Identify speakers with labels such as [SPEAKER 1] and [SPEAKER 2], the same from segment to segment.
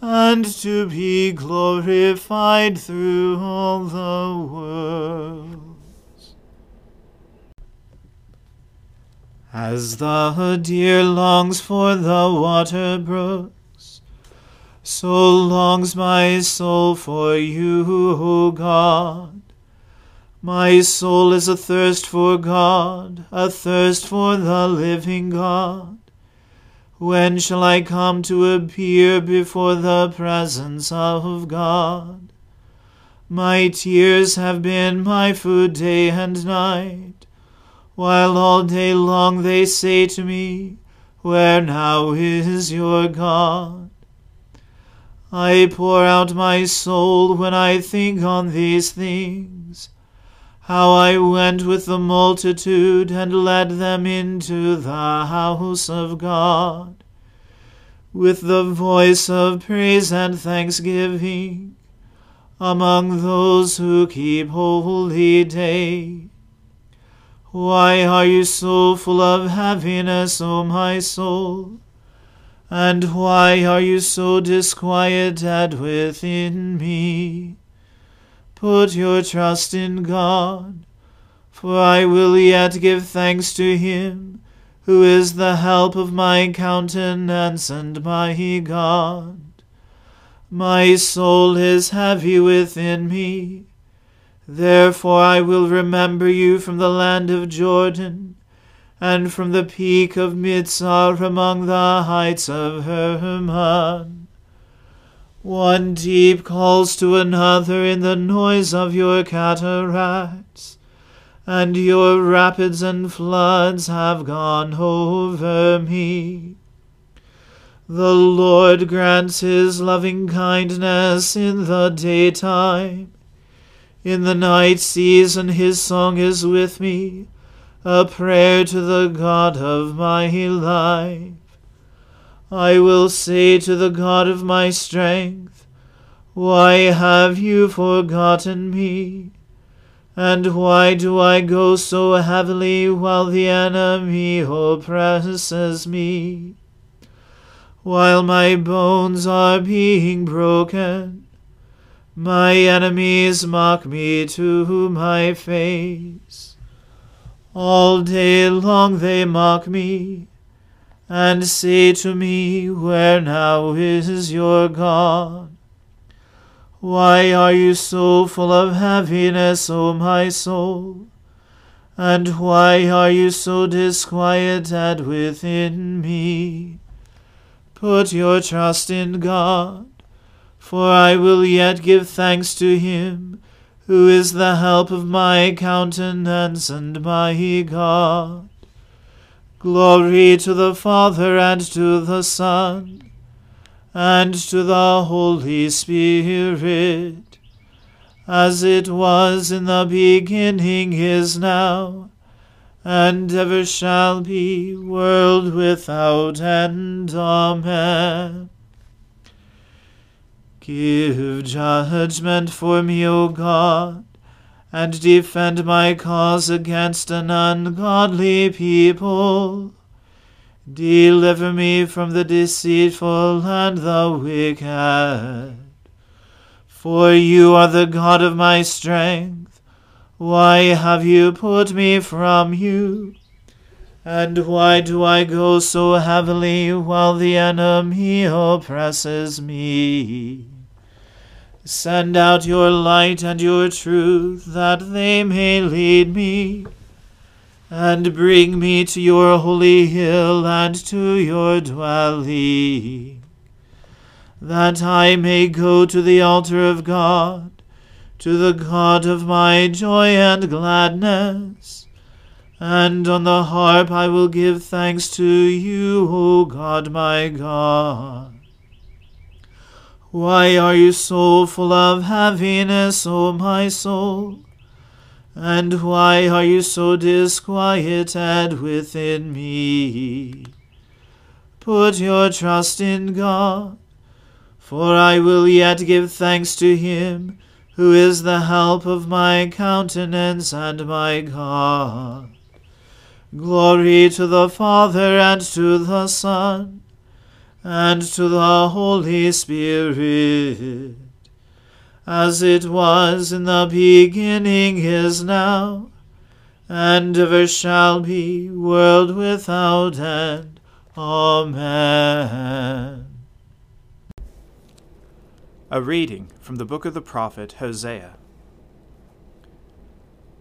[SPEAKER 1] and to be glorified through all the worlds. As the deer longs for the water brooks, so longs my soul for you, O God. My soul is athirst for God, athirst for the living God. When shall I come to appear before the presence of God? My tears have been my food day and night, while all day long they say to me, Where now is your God? I pour out my soul when I think on these things, how I went with the multitude and led them into the house of God, with the voice of praise and thanksgiving, among those who keep holy day. Why are you so full of heaviness, O my soul? And why are you so disquieted within me? Put your trust in God, for I will yet give thanks to him, who is the help of my countenance and my God. My soul is heavy within me. Therefore I will remember you from the land of Jordan and from the peak of Mizar among the heights of Hermon. One deep calls to another in the noise of your cataracts, and your rapids and floods have gone over me. The Lord grants his loving kindness in the daytime. In the night season his song is with me, a prayer to the God of my life. I will say to the God of my strength, Why have you forgotten me? And why do I go so heavily while the enemy oppresses me? While my bones are being broken, my enemies mock me to my face. All day long they mock me and say to me, Where now is your God? Why are you so full of heaviness, O my soul? And why are you so disquieted within me? Put your trust in God, for I will yet give thanks to him, who is the help of my countenance and my God. Glory to the Father and to the Son and to the Holy Spirit, as it was in the beginning is now, and ever shall be, world without end. Amen. Give judgment for me, O God and defend my cause against an ungodly people. Deliver me from the deceitful and the wicked. For you are the God of my strength. Why have you put me from you? And why do I go so heavily while the enemy oppresses me? Send out your light and your truth, that they may lead me, and bring me to your holy hill and to your dwelling, that I may go to the altar of God, to the God of my joy and gladness. And on the harp I will give thanks to you, O God my God. Why are you so full of heaviness, O my soul? And why are you so disquieted within me? Put your trust in God, for I will yet give thanks to him, who is the help of my countenance and my God. Glory to the Father and to the Son and to the Holy Spirit, as it was in the beginning is now, and ever shall be, world without end. Amen.
[SPEAKER 2] A reading from the book of the prophet Hosea.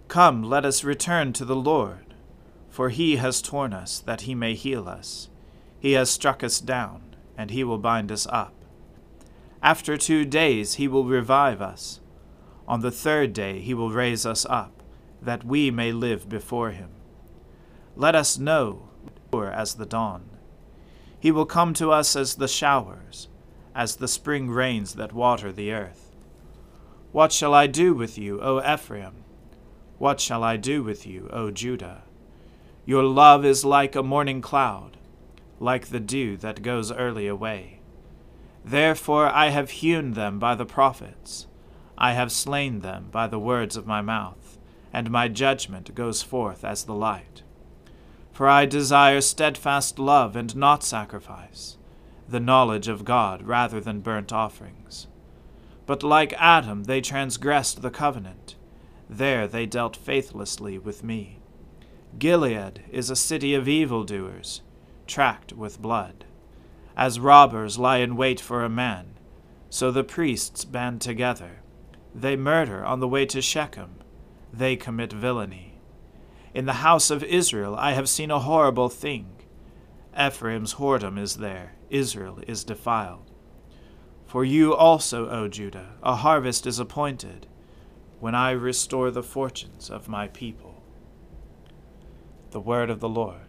[SPEAKER 2] Come, let us return to the Lord, for he has torn us that he may heal us. He has struck us down and he will bind us up. After two days he will revive us. On the third day he will raise us up, that we may live before him. Let us know as the dawn. He will come to us as the showers, as the spring rains that water the earth. What shall I do with you, O Ephraim? What shall I do with you, O Judah? Your love is like a morning cloud like the dew that goes early away. Therefore I have hewn them by the prophets, I have slain them by the words of my mouth, and my judgment goes forth as the light. For I desire steadfast love and not sacrifice, the knowledge of God rather than burnt offerings. But like Adam they transgressed the covenant, there they dealt faithlessly with me. Gilead is a city of evildoers tracked with blood. As robbers lie in wait for a man, so the priests band together. They murder on the way to Shechem. They commit villainy. In the house of Israel I have seen a horrible thing. Ephraim's whoredom is there, Israel is defiled. For you also, O Judah, a harvest is appointed, when I restore the fortunes of my people. The word of the Lord.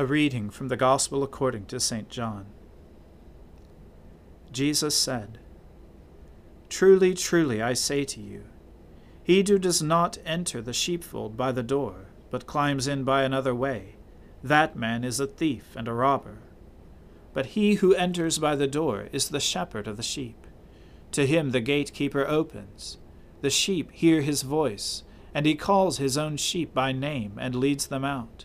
[SPEAKER 2] A reading from the Gospel according to St. John. Jesus said, Truly, truly, I say to you, he who does not enter the sheepfold by the door, but climbs in by another way, that man is a thief and a robber. But he who enters by the door is the shepherd of the sheep. To him the gatekeeper opens. The sheep hear his voice, and he calls his own sheep by name and leads them out.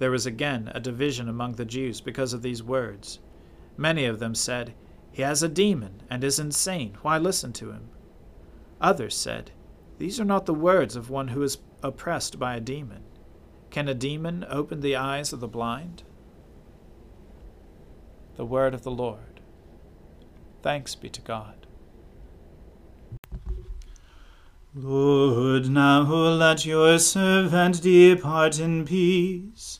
[SPEAKER 2] There was again a division among the Jews because of these words. Many of them said, He has a demon and is insane. Why listen to him? Others said, These are not the words of one who is oppressed by a demon. Can a demon open the eyes of the blind? The word of the Lord. Thanks be to God.
[SPEAKER 1] Lord, now let your servant depart in peace,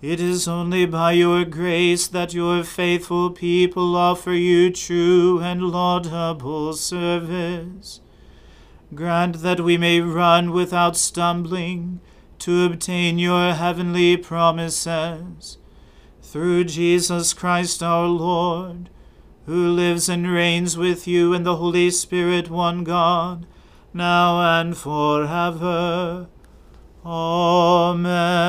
[SPEAKER 1] it is only by your grace that your faithful people offer you true and laudable service. Grant that we may run without stumbling to obtain your heavenly promises. Through Jesus Christ our Lord, who lives and reigns with you in the Holy Spirit, one God, now and forever. Amen.